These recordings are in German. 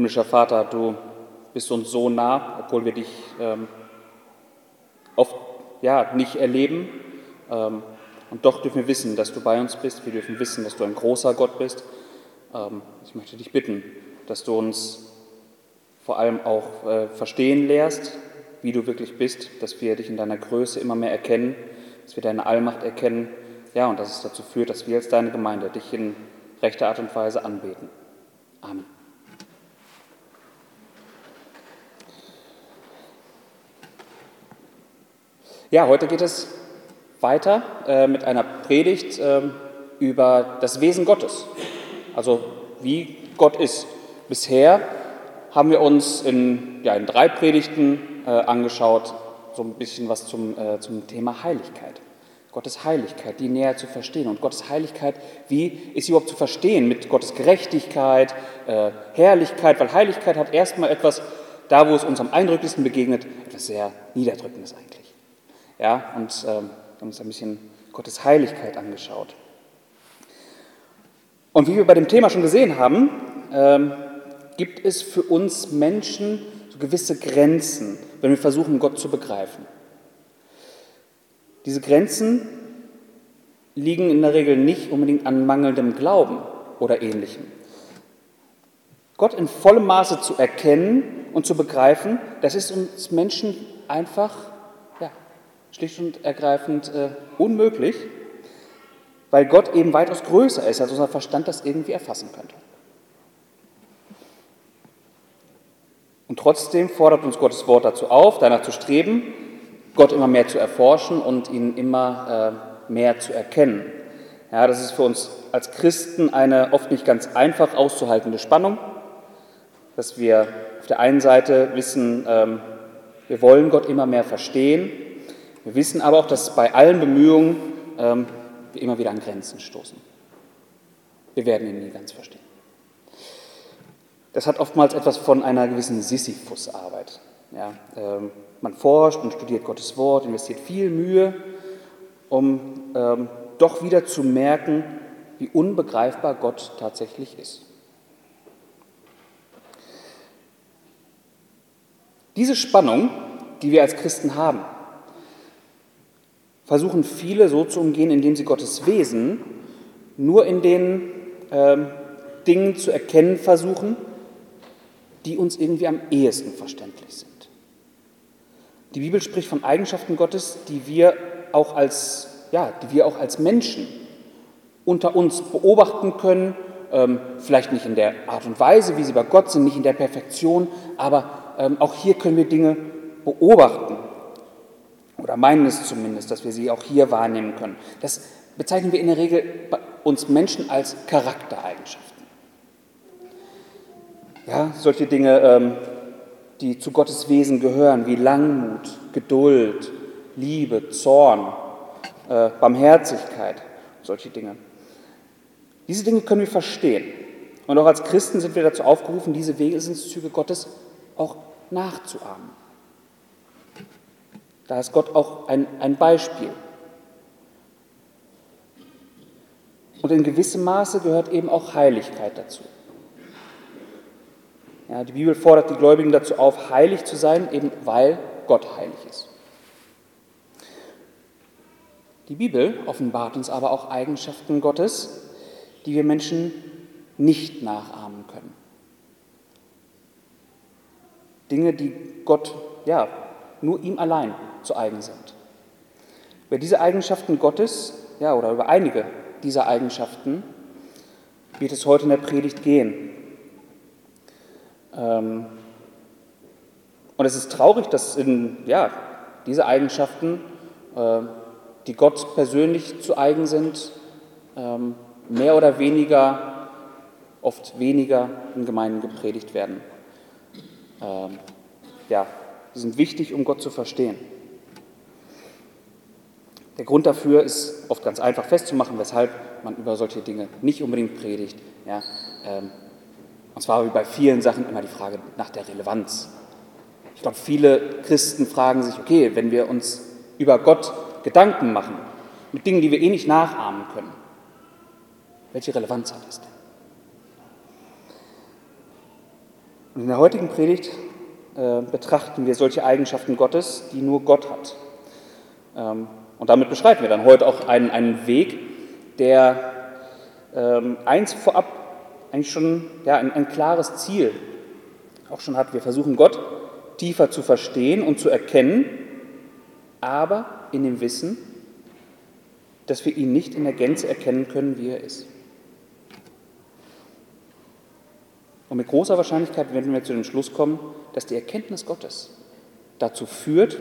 Himmlischer Vater, du bist uns so nah, obwohl wir dich ähm, oft ja, nicht erleben. Ähm, und doch dürfen wir wissen, dass du bei uns bist. Wir dürfen wissen, dass du ein großer Gott bist. Ähm, ich möchte dich bitten, dass du uns vor allem auch äh, verstehen lehrst, wie du wirklich bist, dass wir dich in deiner Größe immer mehr erkennen, dass wir deine Allmacht erkennen, ja, und dass es dazu führt, dass wir als deine Gemeinde dich in rechter Art und Weise anbeten. Amen. Ja, heute geht es weiter äh, mit einer Predigt äh, über das Wesen Gottes, also wie Gott ist. Bisher haben wir uns in, ja, in drei Predigten äh, angeschaut, so ein bisschen was zum, äh, zum Thema Heiligkeit. Gottes Heiligkeit, die näher zu verstehen. Und Gottes Heiligkeit, wie ist sie überhaupt zu verstehen mit Gottes Gerechtigkeit, äh, Herrlichkeit? Weil Heiligkeit hat erstmal etwas, da wo es uns am eindrücklichsten begegnet, etwas sehr Niederdrückendes eigentlich. Ja, und ähm, haben uns ein bisschen Gottes Heiligkeit angeschaut. Und wie wir bei dem Thema schon gesehen haben, ähm, gibt es für uns Menschen so gewisse Grenzen, wenn wir versuchen, Gott zu begreifen. Diese Grenzen liegen in der Regel nicht unbedingt an mangelndem Glauben oder ähnlichem. Gott in vollem Maße zu erkennen und zu begreifen, das ist uns Menschen einfach, schlicht und ergreifend äh, unmöglich, weil Gott eben weitaus größer ist, als unser Verstand das irgendwie erfassen könnte. Und trotzdem fordert uns Gottes Wort dazu auf, danach zu streben, Gott immer mehr zu erforschen und ihn immer äh, mehr zu erkennen. Ja, das ist für uns als Christen eine oft nicht ganz einfach auszuhaltende Spannung, dass wir auf der einen Seite wissen, ähm, wir wollen Gott immer mehr verstehen, wir wissen aber auch, dass bei allen Bemühungen ähm, wir immer wieder an Grenzen stoßen. Wir werden ihn nie ganz verstehen. Das hat oftmals etwas von einer gewissen Sisyphus-Arbeit. Ja, ähm, man forscht und studiert Gottes Wort, investiert viel Mühe, um ähm, doch wieder zu merken, wie unbegreifbar Gott tatsächlich ist. Diese Spannung, die wir als Christen haben, versuchen viele so zu umgehen, indem sie Gottes Wesen nur in den ähm, Dingen zu erkennen versuchen, die uns irgendwie am ehesten verständlich sind. Die Bibel spricht von Eigenschaften Gottes, die wir auch als, ja, die wir auch als Menschen unter uns beobachten können, ähm, vielleicht nicht in der Art und Weise, wie sie bei Gott sind, nicht in der Perfektion, aber ähm, auch hier können wir Dinge beobachten oder meinen es zumindest, dass wir sie auch hier wahrnehmen können. Das bezeichnen wir in der Regel bei uns Menschen als Charaktereigenschaften. Ja, solche Dinge ähm, die zu Gottes Wesen gehören, wie Langmut, Geduld, Liebe, Zorn, äh, Barmherzigkeit, solche Dinge. Diese Dinge können wir verstehen. Und auch als Christen sind wir dazu aufgerufen, diese Wesenszüge Gottes auch nachzuahmen. Da ist Gott auch ein, ein Beispiel. Und in gewissem Maße gehört eben auch Heiligkeit dazu. Ja, die Bibel fordert die Gläubigen dazu auf, heilig zu sein, eben weil Gott heilig ist. Die Bibel offenbart uns aber auch Eigenschaften Gottes, die wir Menschen nicht nachahmen können. Dinge, die Gott, ja, nur ihm allein zu eigen sind. Über diese Eigenschaften Gottes, ja, oder über einige dieser Eigenschaften wird es heute in der Predigt gehen. Ähm, und es ist traurig, dass in, ja, diese Eigenschaften, äh, die Gott persönlich zu eigen sind, ähm, mehr oder weniger, oft weniger in Gemeinden gepredigt werden. Ähm, ja, sie sind wichtig, um Gott zu verstehen. Der Grund dafür ist oft ganz einfach festzumachen, weshalb man über solche Dinge nicht unbedingt predigt. Ja, ähm, und zwar wie bei vielen Sachen immer die Frage nach der Relevanz. Ich glaube, viele Christen fragen sich, okay, wenn wir uns über Gott Gedanken machen, mit Dingen, die wir eh nicht nachahmen können, welche Relevanz hat das denn? Und in der heutigen Predigt äh, betrachten wir solche Eigenschaften Gottes, die nur Gott hat. Ähm, und damit beschreiten wir dann heute auch einen, einen Weg, der ähm, eins vorab eigentlich schon ja, ein, ein klares Ziel auch schon hat. Wir versuchen Gott tiefer zu verstehen und zu erkennen, aber in dem Wissen, dass wir ihn nicht in der Gänze erkennen können, wie er ist. Und mit großer Wahrscheinlichkeit werden wir zu dem Schluss kommen, dass die Erkenntnis Gottes dazu führt,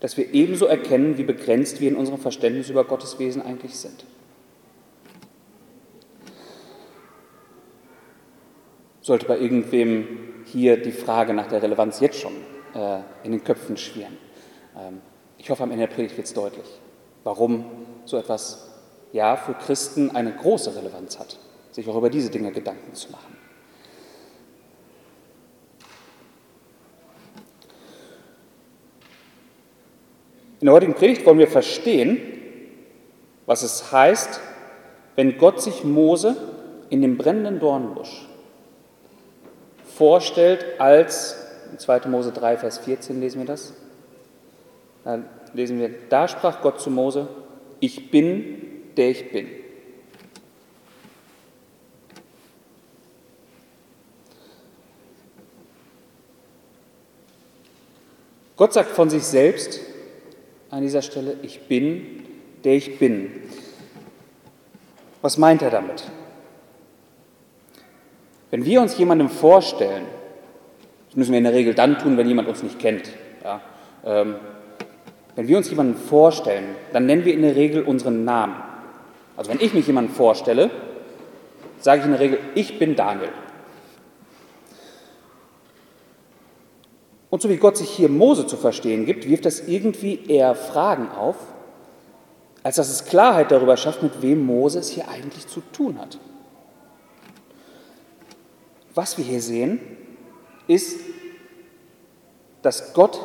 dass wir ebenso erkennen, wie begrenzt wir in unserem Verständnis über Gottes Wesen eigentlich sind. Sollte bei irgendwem hier die Frage nach der Relevanz jetzt schon äh, in den Köpfen schwirren. Ähm, ich hoffe, am Ende der Predigt wird es deutlich, warum so etwas ja für Christen eine große Relevanz hat, sich auch über diese Dinge Gedanken zu machen. In der heutigen Predigt wollen wir verstehen, was es heißt, wenn Gott sich Mose in dem brennenden Dornbusch vorstellt als, 2. Mose 3, Vers 14 lesen wir das, da lesen wir, da sprach Gott zu Mose, ich bin, der ich bin. Gott sagt von sich selbst, an dieser Stelle, ich bin, der ich bin. Was meint er damit? Wenn wir uns jemandem vorstellen, das müssen wir in der Regel dann tun, wenn jemand uns nicht kennt. Ja, ähm, wenn wir uns jemanden vorstellen, dann nennen wir in der Regel unseren Namen. Also wenn ich mich jemandem vorstelle, sage ich in der Regel, ich bin Daniel. Und so wie Gott sich hier Mose zu verstehen gibt, wirft das irgendwie eher Fragen auf, als dass es Klarheit darüber schafft, mit wem Mose es hier eigentlich zu tun hat. Was wir hier sehen, ist, dass Gott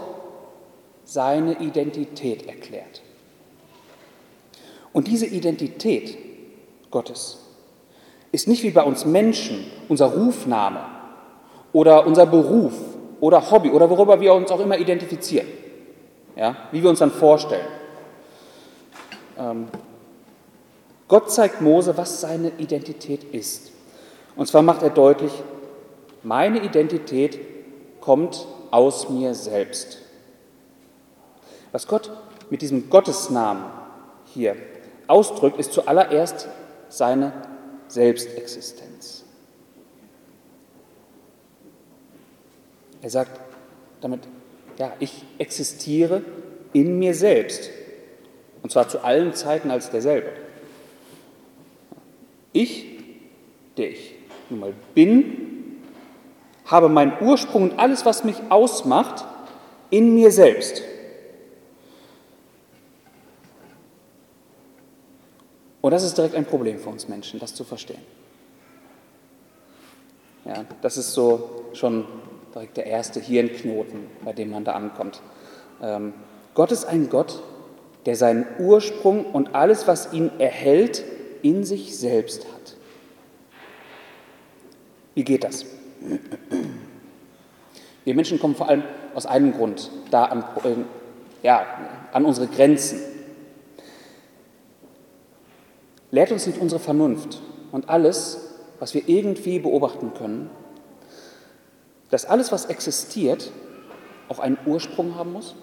seine Identität erklärt. Und diese Identität Gottes ist nicht wie bei uns Menschen unser Rufname oder unser Beruf oder Hobby oder worüber wir uns auch immer identifizieren, ja, wie wir uns dann vorstellen. Ähm, Gott zeigt Mose, was seine Identität ist. Und zwar macht er deutlich, meine Identität kommt aus mir selbst. Was Gott mit diesem Gottesnamen hier ausdrückt, ist zuallererst seine Selbstexistenz. Er sagt damit, ja, ich existiere in mir selbst. Und zwar zu allen Zeiten als derselbe. Ich, der ich nun mal bin, habe meinen Ursprung und alles, was mich ausmacht, in mir selbst. Und das ist direkt ein Problem für uns Menschen, das zu verstehen. Ja, das ist so schon direkt der erste Hirnknoten, bei dem man da ankommt. Ähm, Gott ist ein Gott, der seinen Ursprung und alles, was ihn erhält, in sich selbst hat. Wie geht das? Wir Menschen kommen vor allem aus einem Grund da an, äh, ja, an unsere Grenzen. Lehrt uns nicht unsere Vernunft und alles, was wir irgendwie beobachten können, dass alles, was existiert, auch einen Ursprung haben muss?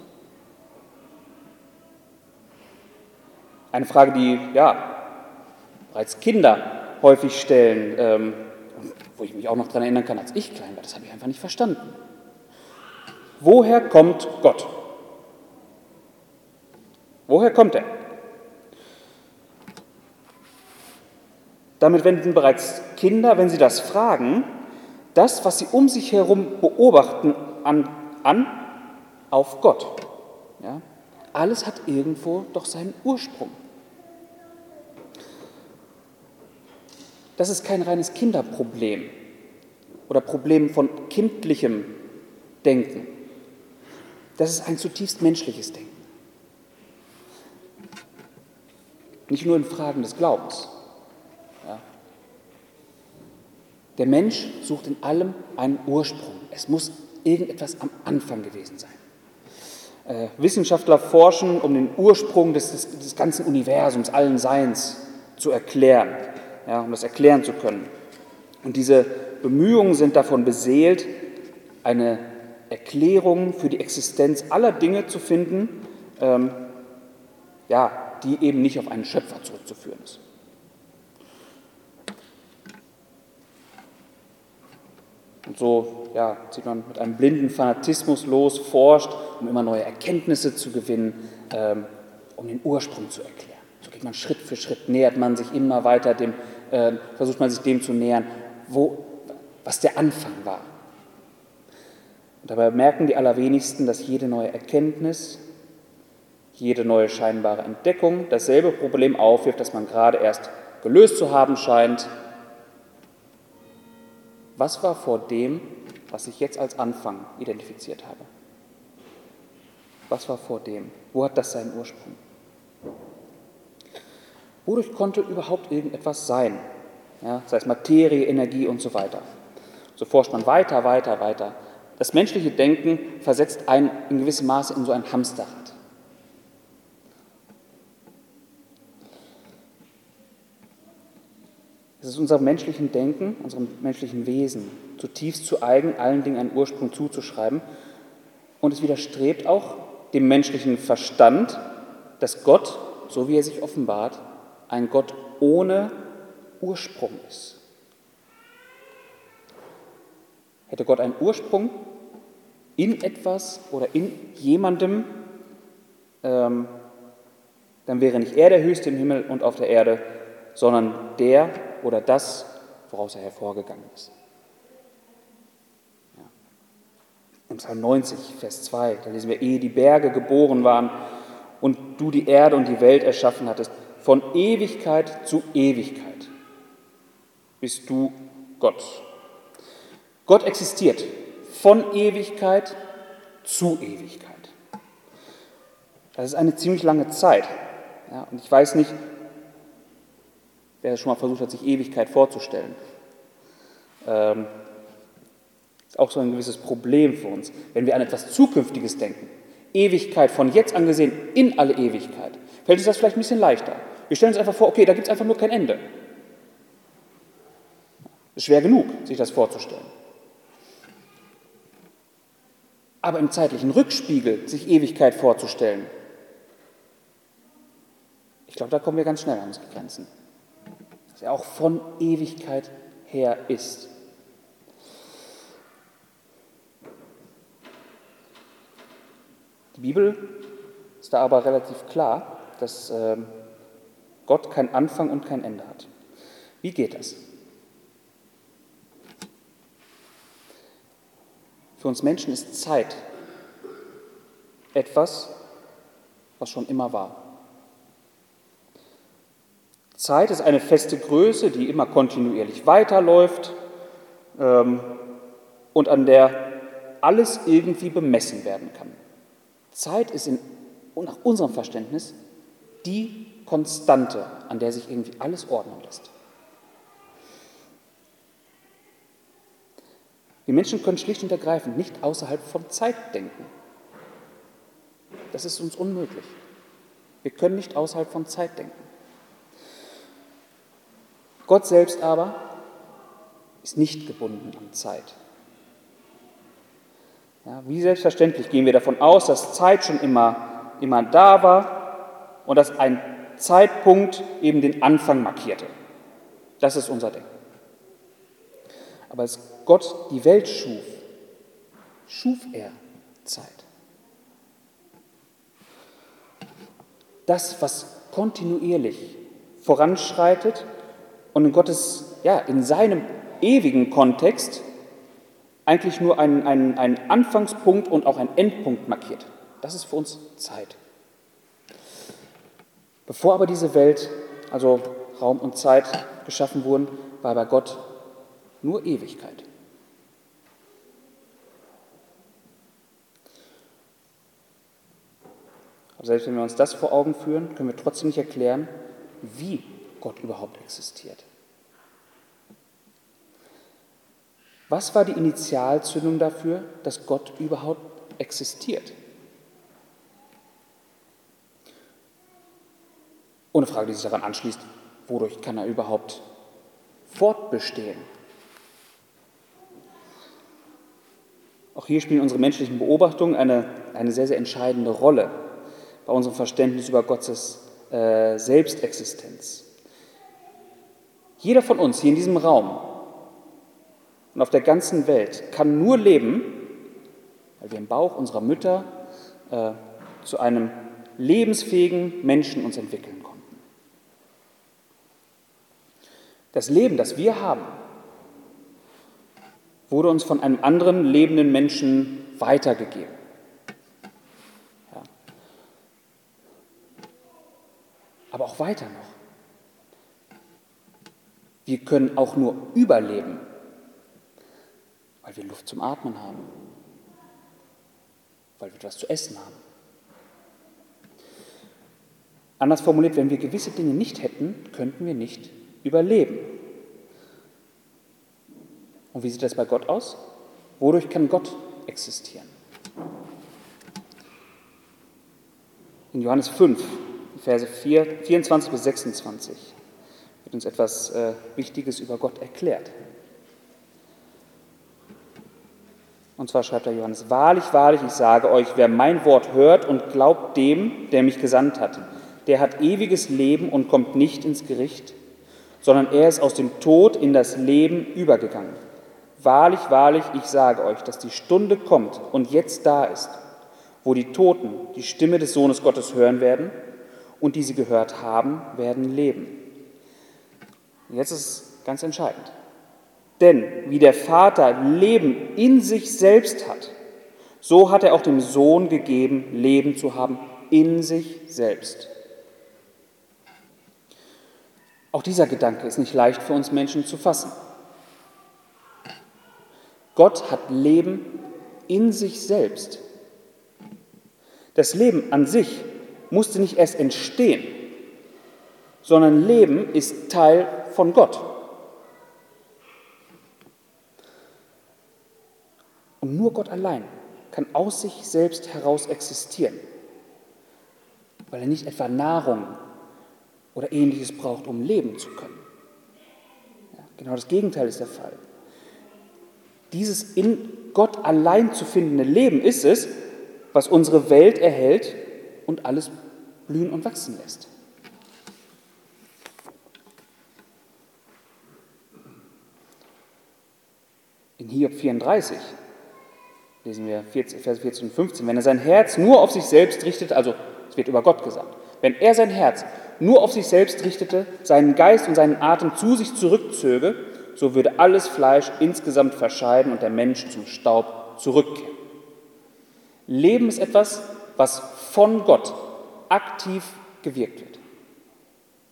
Eine Frage, die ja bereits Kinder häufig stellen, ähm, wo ich mich auch noch daran erinnern kann, als ich klein war, das habe ich einfach nicht verstanden. Woher kommt Gott? Woher kommt er? Damit wenden bereits Kinder, wenn sie das fragen, das, was sie um sich herum beobachten, an, an auf Gott. Ja? Alles hat irgendwo doch seinen Ursprung. Das ist kein reines Kinderproblem oder Problem von kindlichem Denken. Das ist ein zutiefst menschliches Denken. Nicht nur in Fragen des Glaubens. Der Mensch sucht in allem einen Ursprung. Es muss irgendetwas am Anfang gewesen sein. Äh, Wissenschaftler forschen, um den Ursprung des, des, des, ganzen Universums, allen Seins zu erklären, ja, um das erklären zu können. Und diese Bemühungen sind davon beseelt, eine Erklärung für die Existenz aller Dinge zu finden, ähm, ja, die eben nicht auf einen Schöpfer zurückzuführen ist. Und so ja, zieht man mit einem blinden Fanatismus los, forscht, um immer neue Erkenntnisse zu gewinnen, ähm, um den Ursprung zu erklären. So geht man Schritt für Schritt, nähert man sich immer weiter dem, äh, versucht man sich dem zu nähern, wo, was der Anfang war. Und dabei merken die allerwenigsten, dass jede neue Erkenntnis, jede neue scheinbare Entdeckung dasselbe Problem aufwirft, das man gerade erst gelöst zu haben scheint, was war vor dem, was ich jetzt als Anfang identifiziert habe? Was war vor dem? Wo hat das seinen Ursprung? Wodurch konnte überhaupt irgendetwas sein? Ja, sei es Materie, Energie und so weiter. So forscht man weiter, weiter, weiter. Das menschliche Denken versetzt einen in gewissem Maße in so ein Hamsterrad. Es ist unserem menschlichen Denken, unserem menschlichen Wesen zutiefst zu eigen, allen Dingen einen Ursprung zuzuschreiben. Und es widerstrebt auch dem menschlichen Verstand, dass Gott, so wie er sich offenbart, ein Gott ohne Ursprung ist. Hätte Gott einen Ursprung in etwas oder in jemandem, ähm, dann wäre nicht er der Höchste im Himmel und auf der Erde, sondern der, oder das, woraus er hervorgegangen ist. Ja. Im Psalm 90, Vers 2, da lesen wir, ehe die Berge geboren waren und du die Erde und die Welt erschaffen hattest, von Ewigkeit zu Ewigkeit bist du Gott. Gott existiert von Ewigkeit zu Ewigkeit. Das ist eine ziemlich lange Zeit. Ja, und ich weiß nicht, wer schon mal versucht hat, sich Ewigkeit vorzustellen. Ähm, ist auch so ein gewisses Problem für uns, wenn wir an etwas Zukünftiges denken. Ewigkeit von jetzt an gesehen in alle Ewigkeit. Fällt uns das vielleicht ein bisschen leichter. Wir stellen uns einfach vor, okay, da gibt es einfach nur kein Ende. Ist schwer genug, sich das vorzustellen. Aber im zeitlichen Rückspiegel sich Ewigkeit vorzustellen, ich glaube, da kommen wir ganz schnell an unsere Grenzen der auch von Ewigkeit her ist. Die Bibel ist da aber relativ klar, dass ähm, Gott kein Anfang und kein Ende hat. Wie geht das? Für uns Menschen ist Zeit etwas, was schon immer war. Zeit ist eine feste Größe, die immer kontinuierlich weiterläuft ähm, und an der alles irgendwie bemessen werden kann. Zeit ist in, nach unserem Verständnis die Konstante, an der sich irgendwie alles ordnen lässt. Wir Menschen können schlicht und ergreifend nicht außerhalb von Zeit denken. Das ist uns unmöglich. Wir können nicht außerhalb von Zeit denken. Gott selbst aber ist nicht gebunden an Zeit. Ja, wie selbstverständlich gehen wir davon aus, dass Zeit schon immer, immer da war und dass ein Zeitpunkt eben den Anfang markierte. Das ist unser Denken. Aber als Gott die Welt schuf, schuf er Zeit. Das, was kontinuierlich voranschreitet und in Gottes, ja, in seinem ewigen Kontext eigentlich nur einen, einen, einen Anfangspunkt und auch einen Endpunkt markiert. Das ist für uns Zeit. Bevor aber diese Welt, also Raum und Zeit geschaffen wurden, war bei Gott nur Ewigkeit. Aber selbst wenn wir uns das vor Augen führen, können wir trotzdem nicht erklären, wie Gott überhaupt existiert. Was war die Initialzündung dafür, dass Gott überhaupt existiert? Ohne Frage, die sich daran anschließt, wodurch kann er überhaupt fortbestehen? Auch hier spielen unsere menschlichen Beobachtungen eine, eine sehr, sehr entscheidende Rolle bei unserem Verständnis über Gottes äh, Selbstexistenz. Jeder von uns hier in diesem Raum und auf der ganzen Welt kann nur leben, weil wir im Bauch unserer Mütter äh, zu einem lebensfähigen Menschen uns entwickeln konnten. Das Leben, das wir haben, wurde uns von einem anderen lebenden Menschen weitergegeben. Ja. Aber auch weiter noch. Wir können auch nur überleben, weil wir Luft zum Atmen haben, weil wir etwas zu essen haben. Anders formuliert, wenn wir gewisse Dinge nicht hätten, könnten wir nicht überleben. Und wie sieht das bei Gott aus? Wodurch kann Gott existieren? In Johannes 5, Verse 4, 24 bis 26 wird uns etwas äh, Wichtiges über Gott erklärt. Und zwar schreibt er Johannes, wahrlich, wahrlich, ich sage euch, wer mein Wort hört und glaubt dem, der mich gesandt hat, der hat ewiges Leben und kommt nicht ins Gericht, sondern er ist aus dem Tod in das Leben übergegangen. Wahrlich, wahrlich, ich sage euch, dass die Stunde kommt und jetzt da ist, wo die Toten die Stimme des Sohnes Gottes hören werden und die sie gehört haben, werden leben. Jetzt ist es ganz entscheidend. Denn wie der Vater Leben in sich selbst hat, so hat er auch dem Sohn gegeben, Leben zu haben in sich selbst. Auch dieser Gedanke ist nicht leicht für uns Menschen zu fassen. Gott hat Leben in sich selbst. Das Leben an sich musste nicht erst entstehen, sondern Leben ist Teil von Gott. Und nur Gott allein kann aus sich selbst heraus existieren, weil er nicht etwa Nahrung oder ähnliches braucht, um leben zu können. Ja, genau das Gegenteil ist der Fall. Dieses in Gott allein zu findende Leben ist es, was unsere Welt erhält und alles blühen und wachsen lässt. In Hiob 34 lesen wir Vers 14 und 15, wenn er sein Herz nur auf sich selbst richtet, also es wird über Gott gesagt, wenn er sein Herz nur auf sich selbst richtete, seinen Geist und seinen Atem zu sich zurückzöge, so würde alles Fleisch insgesamt verscheiden und der Mensch zum Staub zurückkehren. Leben ist etwas, was von Gott aktiv gewirkt wird,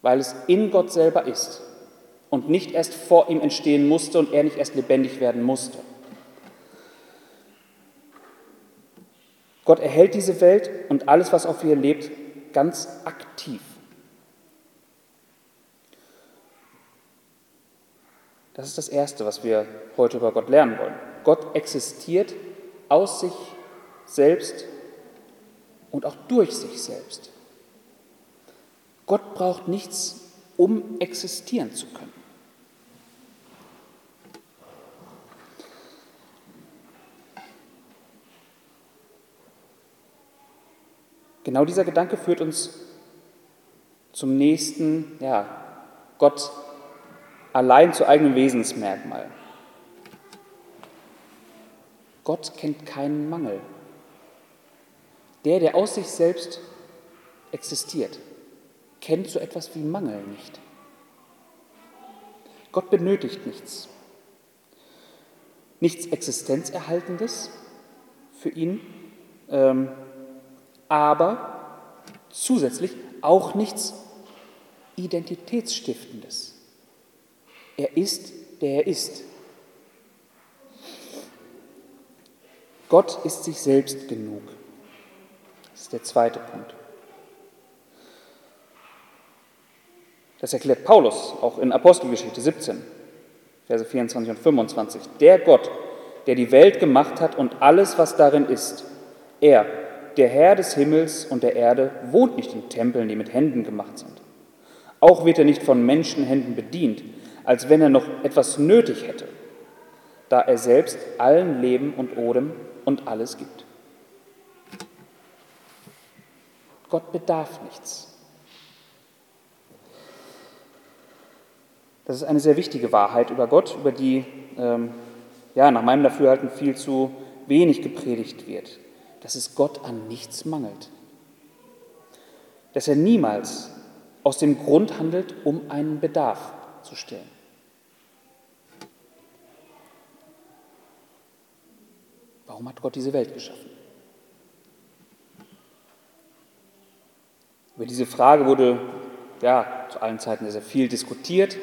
weil es in Gott selber ist und nicht erst vor ihm entstehen musste und er nicht erst lebendig werden musste. Gott erhält diese Welt und alles, was auf ihr lebt, ganz aktiv. Das ist das Erste, was wir heute über Gott lernen wollen. Gott existiert aus sich selbst und auch durch sich selbst. Gott braucht nichts, um existieren zu können. Genau dieser Gedanke führt uns zum nächsten, ja, Gott allein zu eigenem Wesensmerkmal. Gott kennt keinen Mangel. Der, der aus sich selbst existiert, kennt so etwas wie Mangel nicht. Gott benötigt nichts. Nichts Existenzerhaltendes für ihn, ähm, aber zusätzlich auch nichts Identitätsstiftendes. Er ist, der er ist. Gott ist sich selbst genug. Das ist der zweite Punkt. Das erklärt Paulus auch in Apostelgeschichte 17, Verse 24 und 25. Der Gott, der die Welt gemacht hat und alles, was darin ist, er, der Herr des Himmels und der Erde, wohnt nicht in Tempeln, die mit Händen gemacht sind. Auch wird er nicht von Menschenhänden bedient, als wenn er noch etwas nötig hätte, da er selbst allen Leben und Odem und alles gibt. Gott bedarf nichts. Das ist eine sehr wichtige Wahrheit über Gott, über die ähm, ja, nach meinem Dafürhalten viel zu wenig gepredigt wird. Dass es Gott an nichts mangelt. Dass er niemals aus dem Grund handelt, um einen Bedarf zu stillen. Warum hat Gott diese Welt geschaffen? Über diese Frage wurde ja zu allen Zeiten sehr, sehr viel diskutiert.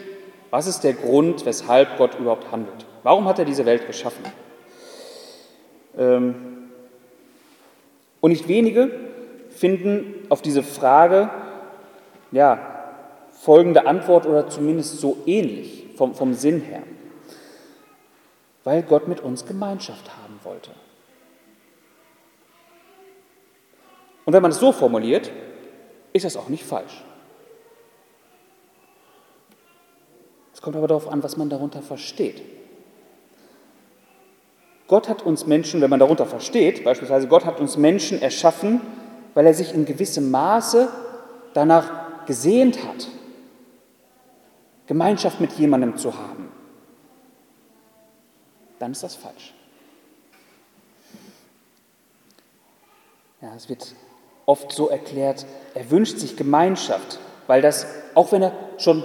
Was ist der Grund, weshalb Gott überhaupt handelt? Warum hat er diese Welt geschaffen? Ähm, und nicht wenige finden auf diese Frage ja, folgende Antwort oder zumindest so ähnlich vom, vom Sinn her. Weil Gott mit uns Gemeinschaft haben wollte. Und wenn man es so formuliert, ist das auch nicht falsch. Es kommt aber darauf an, was man darunter versteht. Gott hat uns Menschen, wenn man darunter versteht, beispielsweise Gott hat uns Menschen erschaffen, weil er sich in gewissem Maße danach gesehnt hat, Gemeinschaft mit jemandem zu haben, dann ist das falsch. Ja, es wird oft so erklärt, er wünscht sich Gemeinschaft, weil das, auch wenn er schon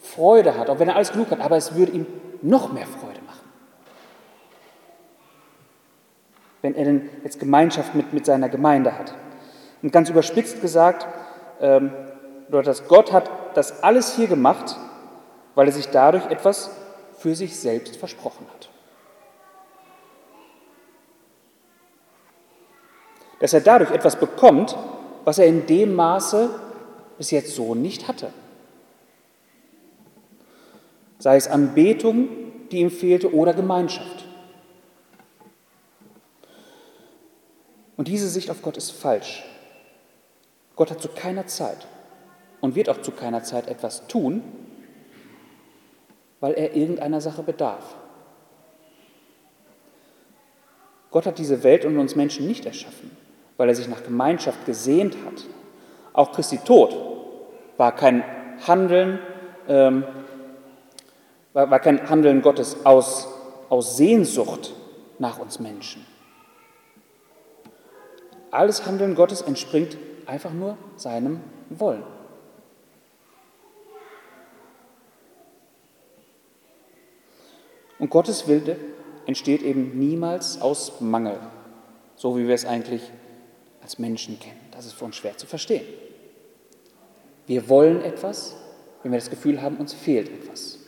Freude hat, auch wenn er alles genug hat, aber es würde ihm noch mehr Freude machen. Wenn er denn jetzt Gemeinschaft mit, mit seiner Gemeinde hat. Und ganz überspitzt gesagt, ähm, dass Gott hat das alles hier gemacht, weil er sich dadurch etwas für sich selbst versprochen hat. Dass er dadurch etwas bekommt, was er in dem Maße bis jetzt so nicht hatte sei es Anbetung, die ihm fehlte, oder Gemeinschaft. Und diese Sicht auf Gott ist falsch. Gott hat zu keiner Zeit und wird auch zu keiner Zeit etwas tun, weil er irgendeiner Sache bedarf. Gott hat diese Welt und uns Menschen nicht erschaffen, weil er sich nach Gemeinschaft gesehnt hat. Auch Christi Tod war kein Handeln ähm, war, war kein Handeln Gottes aus, aus Sehnsucht nach uns Menschen. Alles Handeln Gottes entspringt einfach nur seinem Wollen. Und Gottes Wilde entsteht eben niemals aus Mangel, so wie wir es eigentlich als Menschen kennen. Das ist für uns schwer zu verstehen. Wir wollen etwas, wenn wir das Gefühl haben, uns fehlt etwas.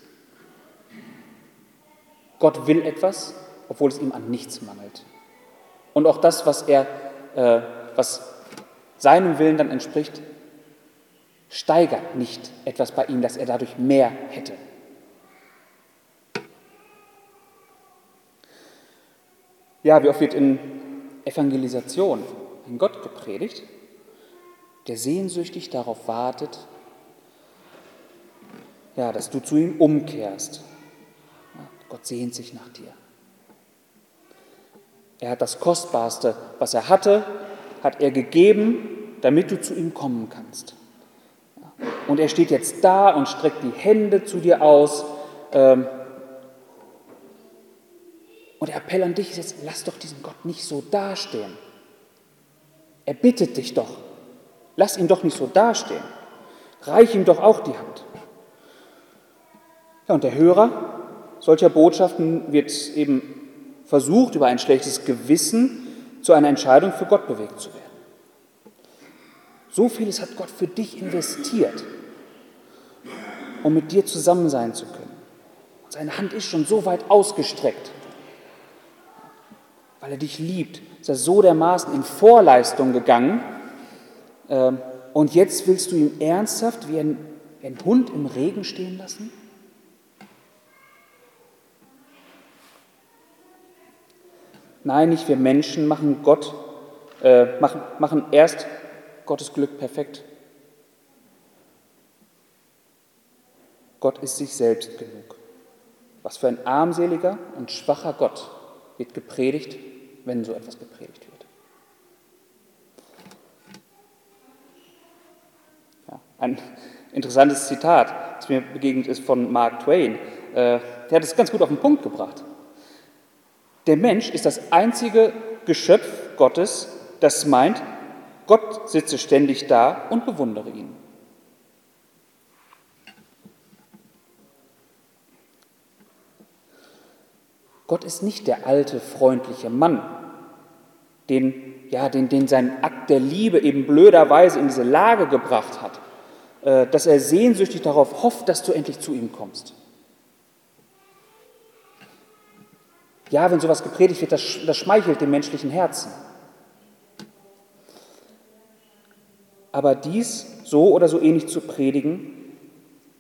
Gott will etwas, obwohl es ihm an nichts mangelt. Und auch das, was er, äh, was seinem Willen dann entspricht, steigert nicht etwas bei ihm, dass er dadurch mehr hätte. Ja, wie oft wird in Evangelisation ein Gott gepredigt, der sehnsüchtig darauf wartet, ja, dass du zu ihm umkehrst, Gott sehnt sich nach dir. Er hat das Kostbarste, was er hatte, hat er gegeben, damit du zu ihm kommen kannst. Und er steht jetzt da und streckt die Hände zu dir aus. Ähm, und der Appell an dich ist jetzt, lass doch diesen Gott nicht so dastehen. Er bittet dich doch. Lass ihn doch nicht so dastehen. Reich ihm doch auch die Hand. Ja, und der Hörer, solcher Botschaften wird eben versucht, über ein schlechtes Gewissen zu einer Entscheidung für Gott bewegt zu werden. So vieles hat Gott für dich investiert, um mit dir zusammen sein zu können. Und seine Hand ist schon so weit ausgestreckt, weil er dich liebt, ist er so dermaßen in Vorleistung gegangen. Ähm, und jetzt willst du ihn ernsthaft wie ein, wie ein Hund im Regen stehen lassen? Nein, nicht wir Menschen machen Gott, äh, machen, machen erst Gottes Glück perfekt. Gott ist sich selbst genug. Was für ein armseliger und schwacher Gott wird gepredigt, wenn so etwas gepredigt wird. Ja, ein interessantes Zitat, das mir begegnet ist von Mark Twain. Äh, der hat es ganz gut auf den Punkt gebracht. Der Mensch ist das einzige Geschöpf Gottes, das meint, Gott sitze ständig da und bewundere ihn. Gott ist nicht der alte, freundliche Mann, den, ja, den, den sein Akt der Liebe eben blöderweise in diese Lage gebracht hat, äh, dass er sehnsüchtig darauf hofft, dass du endlich zu ihm kommst. Ja, wenn sowas gepredigt wird, das, das schmeichelt dem menschlichen Herzen. Aber dies so oder so ähnlich zu predigen,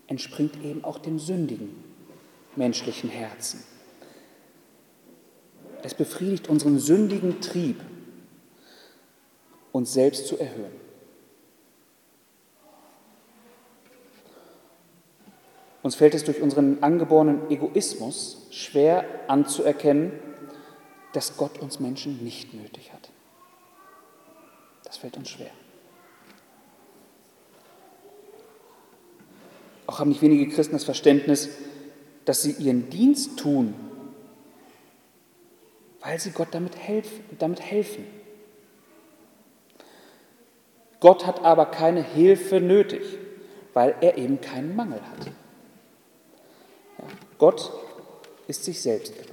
entspringt eben auch dem sündigen menschlichen Herzen. Es befriedigt unseren sündigen Trieb, uns selbst zu erhöhen. Uns fällt es durch unseren angeborenen Egoismus schwer anzuerkennen, dass Gott uns Menschen nicht nötig hat. Das fällt uns schwer. Auch haben nicht wenige Christen das Verständnis, dass sie ihren Dienst tun, weil sie Gott damit, helf, damit helfen. Gott hat aber keine Hilfe nötig, weil er eben keinen Mangel hat. Gott ist sich selbst genug.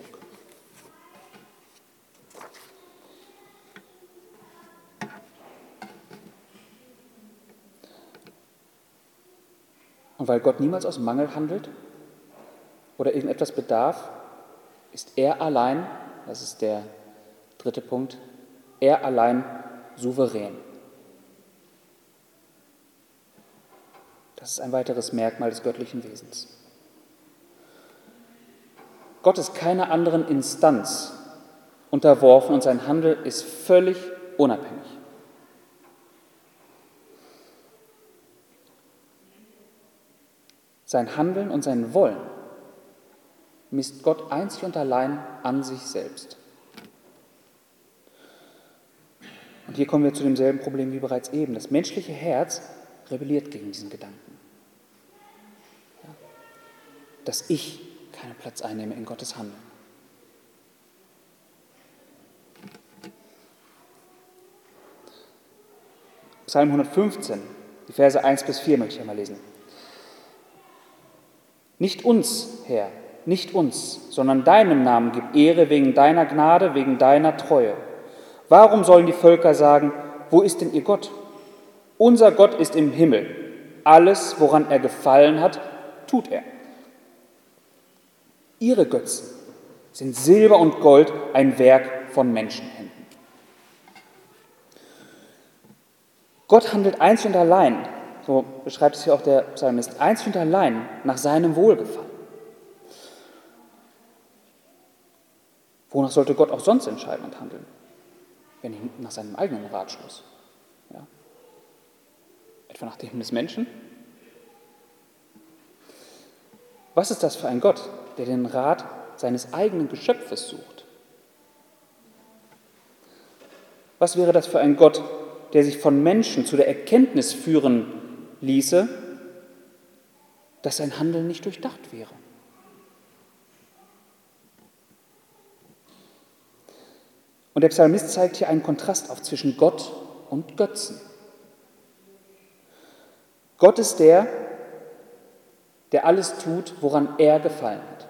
Und weil Gott niemals aus Mangel handelt oder irgendetwas bedarf, ist er allein das ist der dritte Punkt, er allein souverän. Das ist ein weiteres Merkmal des göttlichen Wesens. Gott ist keiner anderen Instanz unterworfen und sein Handel ist völlig unabhängig. Sein Handeln und sein Wollen misst Gott einzig und allein an sich selbst. Und hier kommen wir zu demselben Problem wie bereits eben. Das menschliche Herz rebelliert gegen diesen Gedanken. Dass ich keinen Platz einnehme in Gottes Handeln. Psalm 115, die Verse 1 bis 4 möchte ich einmal lesen. Nicht uns, Herr, nicht uns, sondern deinem Namen gib Ehre wegen deiner Gnade, wegen deiner Treue. Warum sollen die Völker sagen, wo ist denn ihr Gott? Unser Gott ist im Himmel. Alles, woran er gefallen hat, tut er. Ihre Götzen sind Silber und Gold, ein Werk von Menschenhänden. Gott handelt einzig und allein, so beschreibt es hier auch der Psalmist, einzig und allein nach seinem Wohlgefallen. Wonach sollte Gott auch sonst entscheiden und handeln, wenn nicht nach seinem eigenen Ratschluss? Ja? Etwa nach dem des Menschen? Was ist das für ein Gott, der den Rat seines eigenen Geschöpfes sucht? Was wäre das für ein Gott, der sich von Menschen zu der Erkenntnis führen ließe, dass sein Handeln nicht durchdacht wäre? Und der Psalmist zeigt hier einen Kontrast auf zwischen Gott und Götzen. Gott ist der, der alles tut, woran er gefallen hat,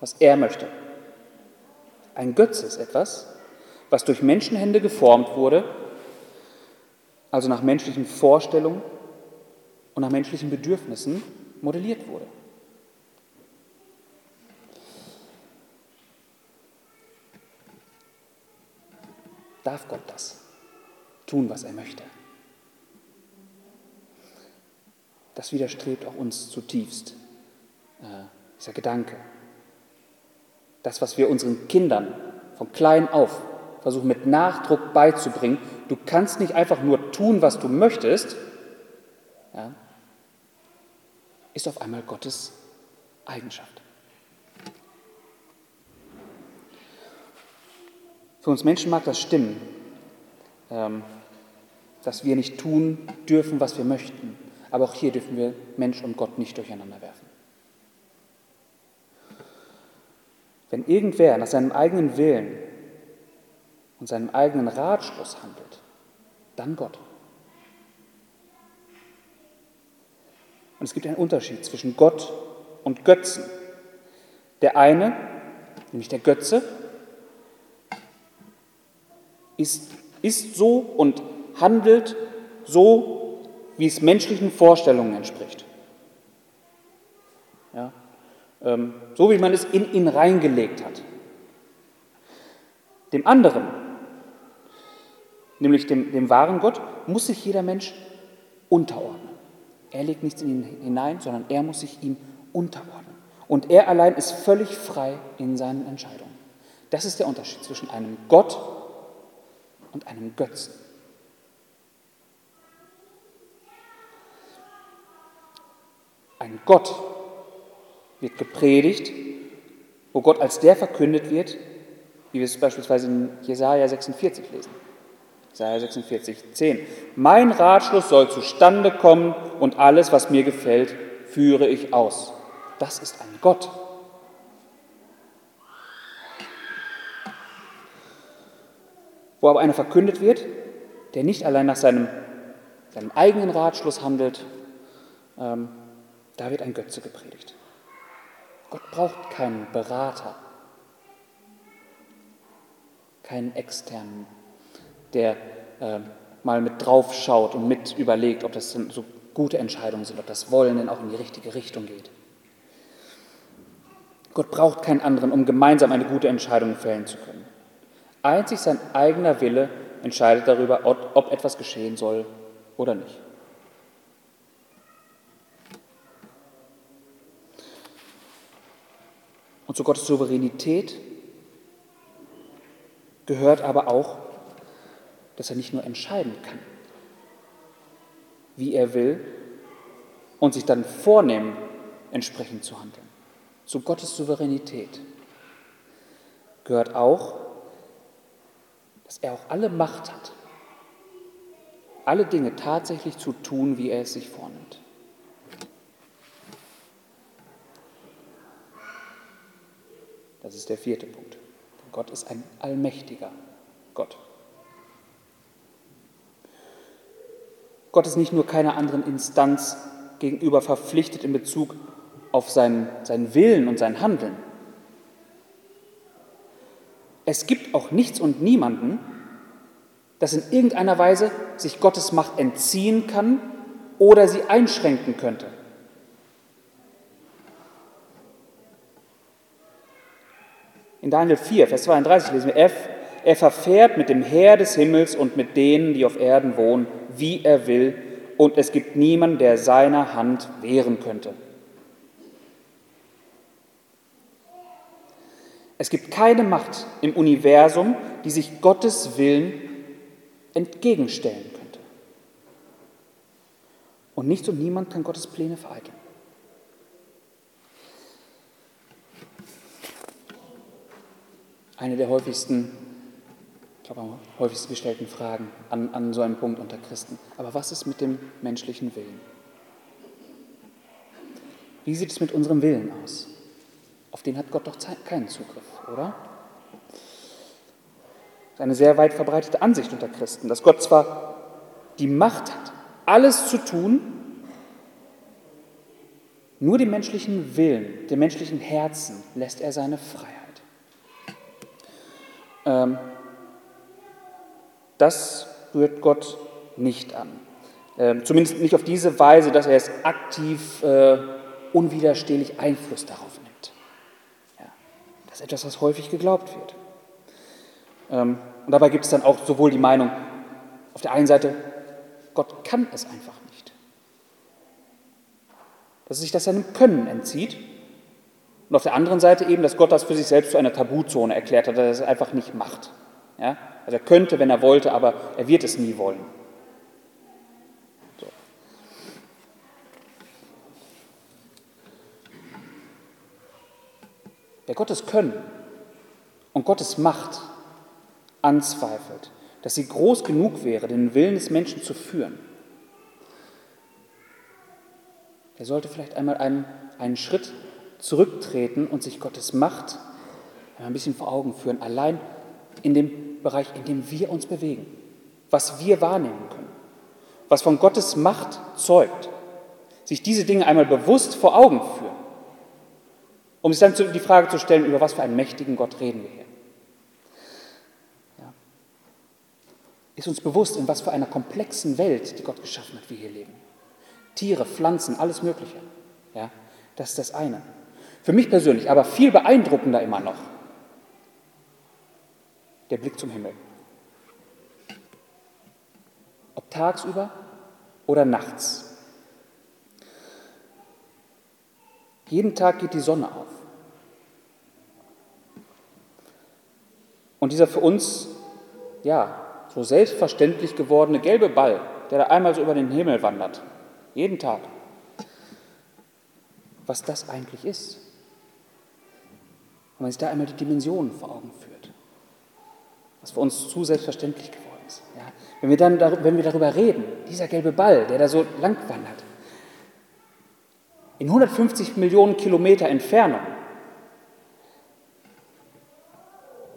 was er möchte. Ein Götze ist etwas, was durch Menschenhände geformt wurde, also nach menschlichen Vorstellungen und nach menschlichen Bedürfnissen modelliert wurde. darf Gott das tun, was er möchte. Das widerstrebt auch uns zutiefst, äh, dieser Gedanke. Das, was wir unseren Kindern von klein auf versuchen mit Nachdruck beizubringen, du kannst nicht einfach nur tun, was du möchtest, ja, ist auf einmal Gottes Eigenschaft. Für uns Menschen mag das stimmen, ähm, dass wir nicht tun dürfen, was wir möchten. Aber auch hier dürfen wir Mensch und Gott nicht durcheinander werfen. Wenn irgendwer nach seinem eigenen Willen und seinem eigenen Ratschluss handelt, dann Gott. Und es gibt einen Unterschied zwischen Gott und Götzen. Der eine, nämlich der Götze, ist, ist so und handelt so, wie es menschlichen Vorstellungen entspricht. Ja, ähm, so wie man es in ihn reingelegt hat. Dem anderen, nämlich dem, dem wahren Gott, muss sich jeder Mensch unterordnen. Er legt nichts in ihn hinein, sondern er muss sich ihm unterordnen. Und er allein ist völlig frei in seinen Entscheidungen. Das ist der Unterschied zwischen einem Gott und einem Götzen. Ein Gott wird gepredigt, wo Gott als der verkündet wird, wie wir es beispielsweise in Jesaja 46 lesen. Jesaja 46, 10. Mein Ratschluss soll zustande kommen und alles, was mir gefällt, führe ich aus. Das ist ein Gott. Wo aber einer verkündet wird, der nicht allein nach seinem, seinem eigenen Ratschluss handelt, ähm, da wird ein Götze gepredigt. Gott braucht keinen Berater, keinen externen, der äh, mal mit drauf schaut und mit überlegt, ob das so gute Entscheidungen sind, ob das Wollen denn auch in die richtige Richtung geht. Gott braucht keinen anderen, um gemeinsam eine gute Entscheidung fällen zu können. Einzig sein eigener Wille entscheidet darüber, ob etwas geschehen soll oder nicht. Und zu Gottes Souveränität gehört aber auch, dass er nicht nur entscheiden kann, wie er will, und sich dann vornehmen, entsprechend zu handeln. Zu Gottes Souveränität gehört auch, dass er auch alle Macht hat, alle Dinge tatsächlich zu tun, wie er es sich vornimmt. Das ist der vierte Punkt. Gott ist ein allmächtiger Gott. Gott ist nicht nur keiner anderen Instanz gegenüber verpflichtet in Bezug auf seinen, seinen Willen und sein Handeln. Es gibt auch nichts und niemanden, das in irgendeiner Weise sich Gottes Macht entziehen kann oder sie einschränken könnte. In Daniel 4, Vers 32 lesen wir, er, er verfährt mit dem Heer des Himmels und mit denen, die auf Erden wohnen, wie er will, und es gibt niemanden, der seiner Hand wehren könnte. Es gibt keine Macht im Universum, die sich Gottes Willen entgegenstellen könnte. Und nichts und niemand kann Gottes Pläne vereiteln. Eine der häufigsten, ich glaube, am häufigsten gestellten Fragen an, an so einem Punkt unter Christen. Aber was ist mit dem menschlichen Willen? Wie sieht es mit unserem Willen aus? Auf den hat Gott doch keinen Zugriff, oder? Das ist eine sehr weit verbreitete Ansicht unter Christen, dass Gott zwar die Macht hat, alles zu tun, nur dem menschlichen Willen, dem menschlichen Herzen lässt er seine Freiheit. Ähm, das rührt Gott nicht an. Ähm, zumindest nicht auf diese Weise, dass er es aktiv, äh, unwiderstehlich Einfluss darauf nimmt. Das ist etwas, was häufig geglaubt wird. Ähm, und dabei gibt es dann auch sowohl die Meinung, auf der einen Seite, Gott kann es einfach nicht. Dass sich das seinem Können entzieht und auf der anderen Seite eben, dass Gott das für sich selbst zu einer Tabuzone erklärt hat, dass er es einfach nicht macht. Ja? Also er könnte, wenn er wollte, aber er wird es nie wollen. So. Wer Gottes Können und Gottes Macht anzweifelt, dass sie groß genug wäre, den Willen des Menschen zu führen, der sollte vielleicht einmal einen, einen Schritt zurücktreten und sich Gottes Macht ein bisschen vor Augen führen, allein in dem Bereich, in dem wir uns bewegen, was wir wahrnehmen können, was von Gottes Macht zeugt, sich diese Dinge einmal bewusst vor Augen führen, um sich dann die Frage zu stellen, über was für einen mächtigen Gott reden wir hier. Ja. Ist uns bewusst, in was für einer komplexen Welt, die Gott geschaffen hat, wir hier leben. Tiere, Pflanzen, alles Mögliche. Ja, das ist das eine. Für mich persönlich aber viel beeindruckender immer noch der Blick zum Himmel. Ob tagsüber oder nachts. Jeden Tag geht die Sonne auf. Und dieser für uns, ja, so selbstverständlich gewordene gelbe Ball, der da einmal so über den Himmel wandert, jeden Tag, was das eigentlich ist. Und man sich da einmal die Dimensionen vor Augen führt, was für uns zu selbstverständlich geworden ist. Ja, wenn, wir dann, wenn wir darüber reden, dieser gelbe Ball, der da so lang wandert, in 150 Millionen Kilometer Entfernung,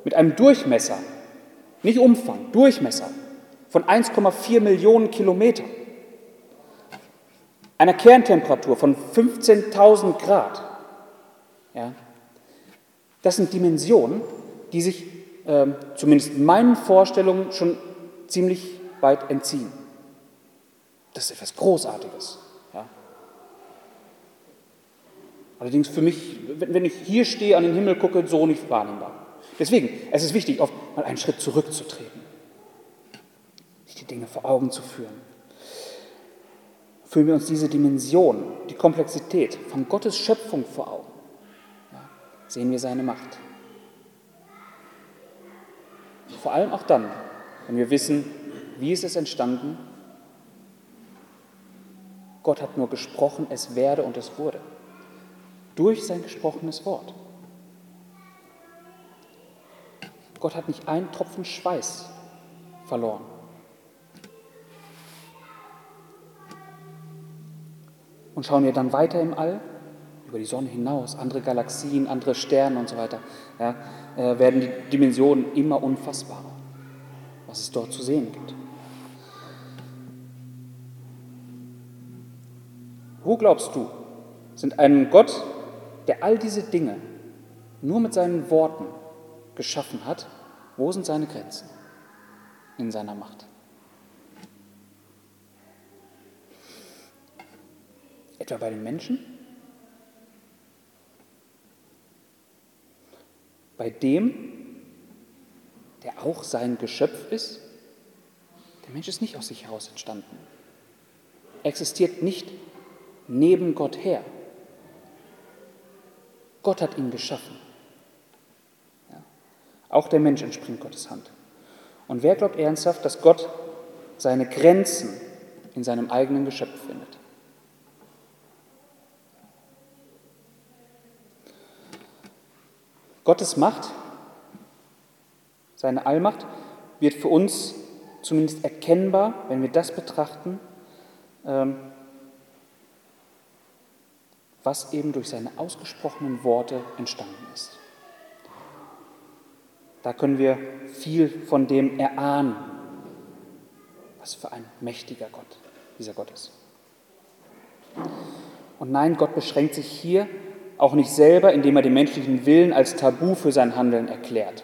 mit einem Durchmesser, nicht Umfang, Durchmesser von 1,4 Millionen Kilometern, einer Kerntemperatur von 15.000 Grad. Ja, das sind Dimensionen, die sich äh, zumindest meinen Vorstellungen schon ziemlich weit entziehen. Das ist etwas Großartiges. Ja. Allerdings für mich, wenn ich hier stehe, an den Himmel gucke, so nicht wahrnehmbar. Deswegen, es ist wichtig, oft mal einen Schritt zurückzutreten, sich die Dinge vor Augen zu führen. Führen wir uns diese Dimension, die Komplexität von Gottes Schöpfung vor Augen, sehen wir seine Macht. Vor allem auch dann, wenn wir wissen, wie ist es entstanden. Gott hat nur gesprochen, es werde und es wurde. Durch sein gesprochenes Wort. Gott hat nicht einen Tropfen Schweiß verloren. Und schauen wir dann weiter im All, über die Sonne hinaus, andere Galaxien, andere Sterne und so weiter, ja, äh, werden die Dimensionen immer unfassbarer, was es dort zu sehen gibt. Wo glaubst du, sind ein Gott, der all diese Dinge nur mit seinen Worten geschaffen hat, wo sind seine Grenzen in seiner Macht? Etwa bei den Menschen? Bei dem, der auch sein Geschöpf ist? Der Mensch ist nicht aus sich heraus entstanden. Er existiert nicht neben Gott her. Gott hat ihn geschaffen. Auch der Mensch entspringt Gottes Hand. Und wer glaubt ernsthaft, dass Gott seine Grenzen in seinem eigenen Geschöpf findet? Gottes Macht, seine Allmacht, wird für uns zumindest erkennbar, wenn wir das betrachten, ähm, was eben durch seine ausgesprochenen Worte entstanden ist. Da können wir viel von dem erahnen, was für ein mächtiger Gott dieser Gott ist. Und nein, Gott beschränkt sich hier auch nicht selber, indem er den menschlichen Willen als Tabu für sein Handeln erklärt.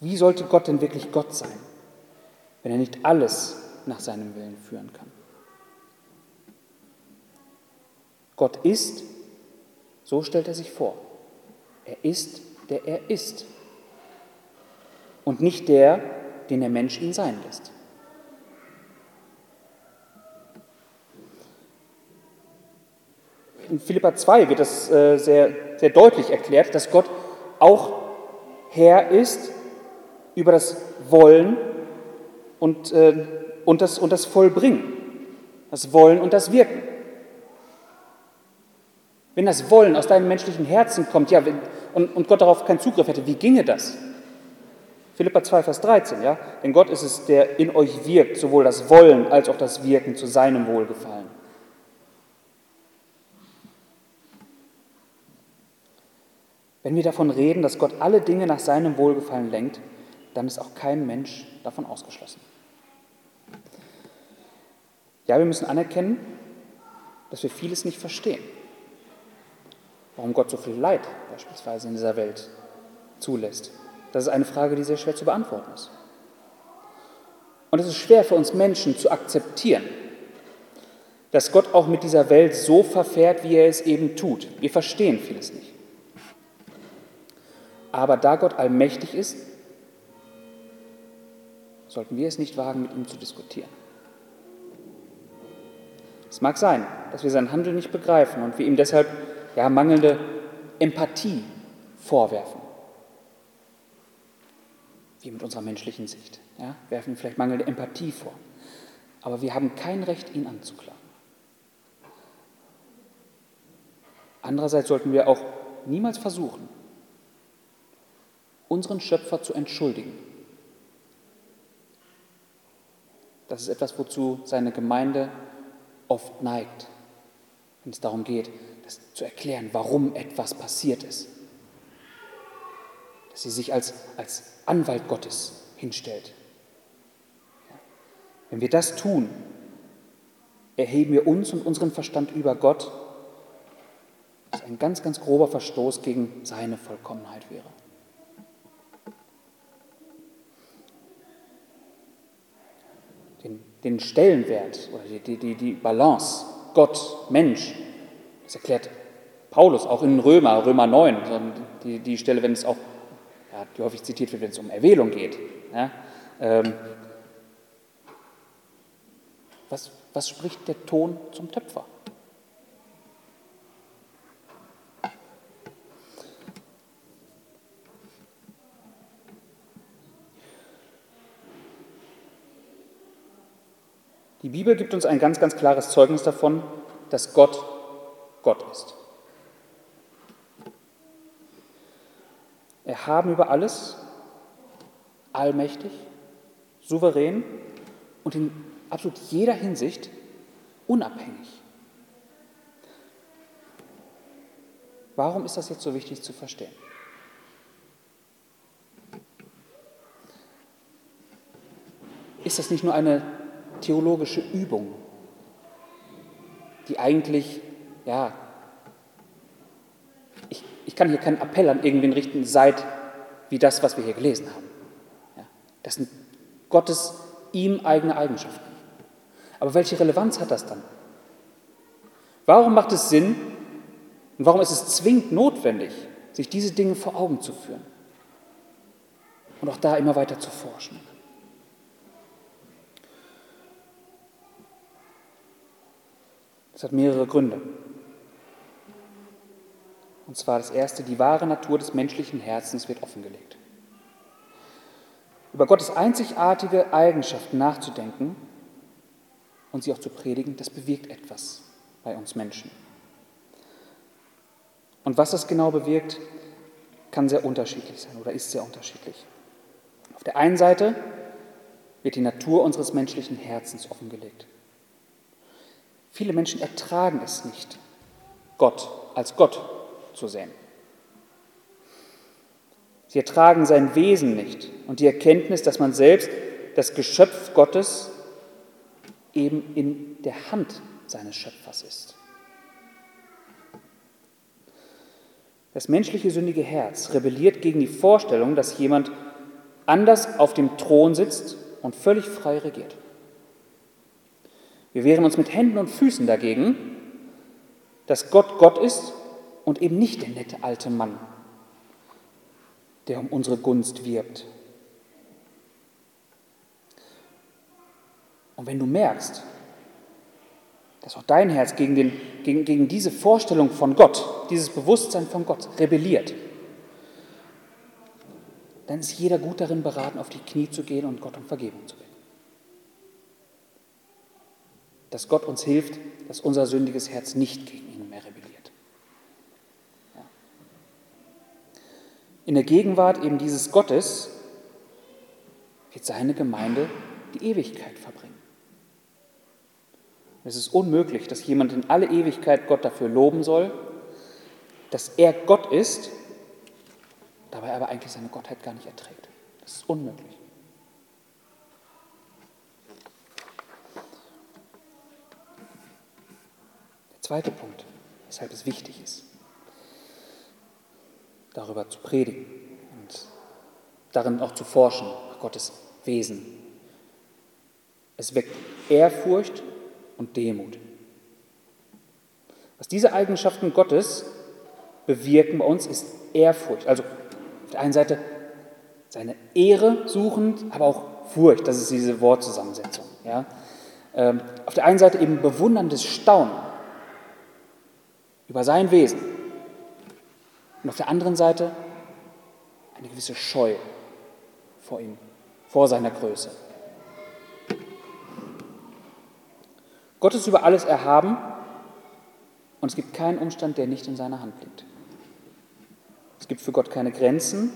Wie sollte Gott denn wirklich Gott sein, wenn er nicht alles nach seinem Willen führen kann? Gott ist, so stellt er sich vor, er ist der er ist und nicht der, den der Mensch ihn sein lässt. In Philippa 2 wird das äh, sehr, sehr deutlich erklärt, dass Gott auch Herr ist über das Wollen und, äh, und, das, und das Vollbringen, das Wollen und das Wirken. Wenn das Wollen aus deinem menschlichen Herzen kommt, ja, und, und Gott darauf keinen Zugriff hätte, wie ginge das? Philippa 2, Vers 13, ja? Denn Gott ist es, der in euch wirkt, sowohl das Wollen als auch das Wirken zu seinem Wohlgefallen. Wenn wir davon reden, dass Gott alle Dinge nach seinem Wohlgefallen lenkt, dann ist auch kein Mensch davon ausgeschlossen. Ja, wir müssen anerkennen, dass wir vieles nicht verstehen. Warum Gott so viel Leid beispielsweise in dieser Welt zulässt. Das ist eine Frage, die sehr schwer zu beantworten ist. Und es ist schwer für uns Menschen zu akzeptieren, dass Gott auch mit dieser Welt so verfährt, wie er es eben tut. Wir verstehen vieles nicht. Aber da Gott allmächtig ist, sollten wir es nicht wagen, mit ihm zu diskutieren. Es mag sein, dass wir sein Handeln nicht begreifen und wir ihm deshalb ja, mangelnde Empathie vorwerfen wie mit unserer menschlichen Sicht. Ja? Werfen ihm vielleicht mangelnde Empathie vor. Aber wir haben kein Recht, ihn anzuklagen. Andererseits sollten wir auch niemals versuchen, unseren Schöpfer zu entschuldigen. Das ist etwas, wozu seine Gemeinde oft neigt, wenn es darum geht, das zu erklären, warum etwas passiert ist dass sie sich als, als Anwalt Gottes hinstellt. Wenn wir das tun, erheben wir uns und unseren Verstand über Gott, was ein ganz, ganz grober Verstoß gegen seine Vollkommenheit wäre. Den, den Stellenwert oder die, die, die Balance Gott, Mensch, das erklärt Paulus auch in Römer, Römer 9, die, die Stelle, wenn es auch ja, die häufig zitiert wird, wenn es um Erwählung geht. Ja, ähm, was, was spricht der Ton zum Töpfer? Die Bibel gibt uns ein ganz, ganz klares Zeugnis davon, dass Gott Gott ist. erhaben über alles, allmächtig, souverän und in absolut jeder Hinsicht unabhängig. Warum ist das jetzt so wichtig zu verstehen? Ist das nicht nur eine theologische Übung, die eigentlich ja, ich kann hier keinen Appell an irgendwen richten, seid wie das, was wir hier gelesen haben. Ja, das sind Gottes ihm eigene Eigenschaften. Aber welche Relevanz hat das dann? Warum macht es Sinn und warum ist es zwingend notwendig, sich diese Dinge vor Augen zu führen und auch da immer weiter zu forschen? Das hat mehrere Gründe. Und zwar das erste, die wahre Natur des menschlichen Herzens wird offengelegt. Über Gottes einzigartige Eigenschaften nachzudenken und sie auch zu predigen, das bewirkt etwas bei uns Menschen. Und was das genau bewirkt, kann sehr unterschiedlich sein oder ist sehr unterschiedlich. Auf der einen Seite wird die Natur unseres menschlichen Herzens offengelegt. Viele Menschen ertragen es nicht, Gott als Gott zu sehen. Sie ertragen sein Wesen nicht und die Erkenntnis, dass man selbst das Geschöpf Gottes eben in der Hand seines Schöpfers ist. Das menschliche sündige Herz rebelliert gegen die Vorstellung, dass jemand anders auf dem Thron sitzt und völlig frei regiert. Wir wehren uns mit Händen und Füßen dagegen, dass Gott Gott ist und eben nicht der nette alte Mann, der um unsere Gunst wirbt. Und wenn du merkst, dass auch dein Herz gegen, den, gegen, gegen diese Vorstellung von Gott, dieses Bewusstsein von Gott rebelliert, dann ist jeder gut darin beraten, auf die Knie zu gehen und Gott um Vergebung zu bitten. Dass Gott uns hilft, dass unser sündiges Herz nicht gegen ihn mehr rebelliert. Ja. In der Gegenwart eben dieses Gottes wird seine Gemeinde die Ewigkeit verbringen. Es ist unmöglich, dass jemand in alle Ewigkeit Gott dafür loben soll, dass er Gott ist, dabei aber eigentlich seine Gottheit gar nicht erträgt. Das ist unmöglich. Der zweite Punkt, weshalb es wichtig ist, darüber zu predigen und darin auch zu forschen, nach Gottes Wesen. Es weckt Ehrfurcht und Demut. Was diese Eigenschaften Gottes bewirken bei uns, ist Ehrfurcht. Also auf der einen Seite seine Ehre suchend, aber auch Furcht, das ist diese Wortzusammensetzung. Ja? Ähm, auf der einen Seite eben bewunderndes Staunen über sein Wesen und auf der anderen Seite eine gewisse Scheu vor ihm, vor seiner Größe. Gott ist über alles erhaben und es gibt keinen Umstand, der nicht in seiner Hand liegt. Es gibt für Gott keine Grenzen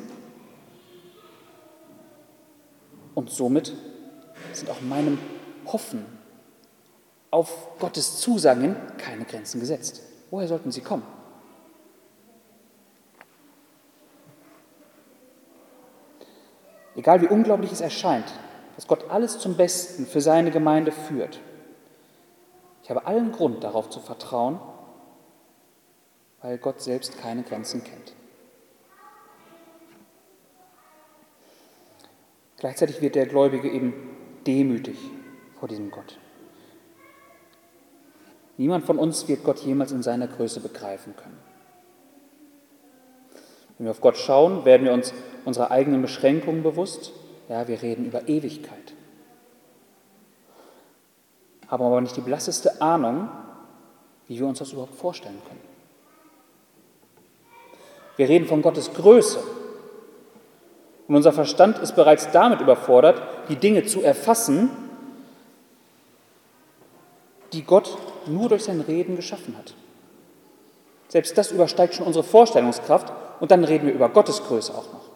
und somit sind auch meinem Hoffen auf Gottes Zusagen keine Grenzen gesetzt. Woher sollten sie kommen? Egal wie unglaublich es erscheint, dass Gott alles zum Besten für seine Gemeinde führt, ich habe allen Grund darauf zu vertrauen, weil Gott selbst keine Grenzen kennt. Gleichzeitig wird der Gläubige eben demütig vor diesem Gott. Niemand von uns wird Gott jemals in seiner Größe begreifen können. Wenn wir auf Gott schauen, werden wir uns unserer eigenen Beschränkungen bewusst. Ja, wir reden über Ewigkeit haben aber nicht die blasseste Ahnung, wie wir uns das überhaupt vorstellen können. Wir reden von Gottes Größe. Und unser Verstand ist bereits damit überfordert, die Dinge zu erfassen, die Gott nur durch sein Reden geschaffen hat. Selbst das übersteigt schon unsere Vorstellungskraft und dann reden wir über Gottes Größe auch noch.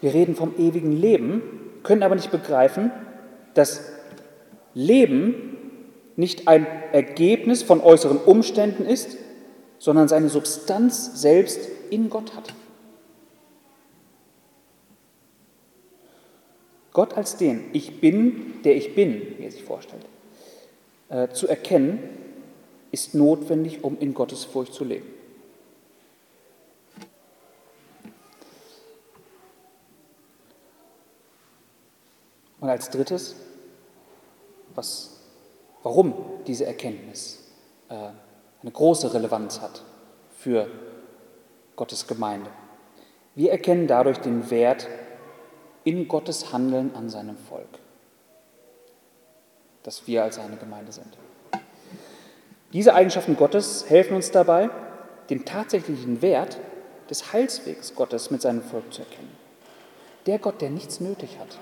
Wir reden vom ewigen Leben, können aber nicht begreifen, dass Leben nicht ein Ergebnis von äußeren Umständen ist, sondern seine Substanz selbst in Gott hat. Gott als den Ich bin, der ich bin, wie er sich vorstellt, äh, zu erkennen, ist notwendig, um in Gottes Furcht zu leben. Und als drittes, was, warum diese Erkenntnis äh, eine große Relevanz hat für Gottes Gemeinde. Wir erkennen dadurch den Wert in Gottes Handeln an seinem Volk, dass wir als seine Gemeinde sind. Diese Eigenschaften Gottes helfen uns dabei, den tatsächlichen Wert des Heilswegs Gottes mit seinem Volk zu erkennen. Der Gott, der nichts nötig hat,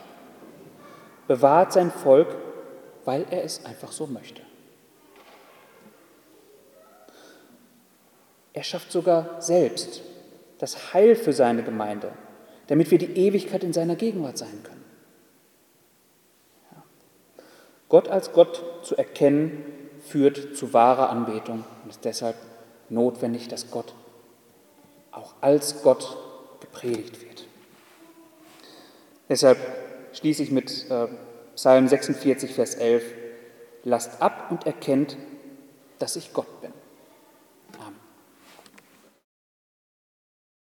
bewahrt sein Volk, weil er es einfach so möchte. Er schafft sogar selbst das Heil für seine Gemeinde, damit wir die Ewigkeit in seiner Gegenwart sein können. Gott als Gott zu erkennen, führt zu wahrer Anbetung und ist deshalb notwendig, dass Gott auch als Gott gepredigt wird. Deshalb schließe ich mit äh, Psalm 46, Vers 11. Lasst ab und erkennt, dass ich Gott bin.